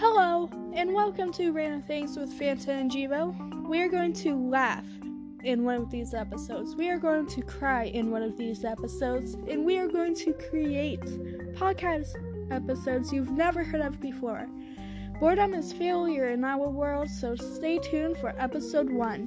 Hello and Welcome to Random Things with Fanta and Jibo. We are going to laugh in one of these episodes. We are going to cry in one of these episodes. And we are going to create podcast episodes you've never heard of before. Boredom is failure in our world, so stay tuned for episode one.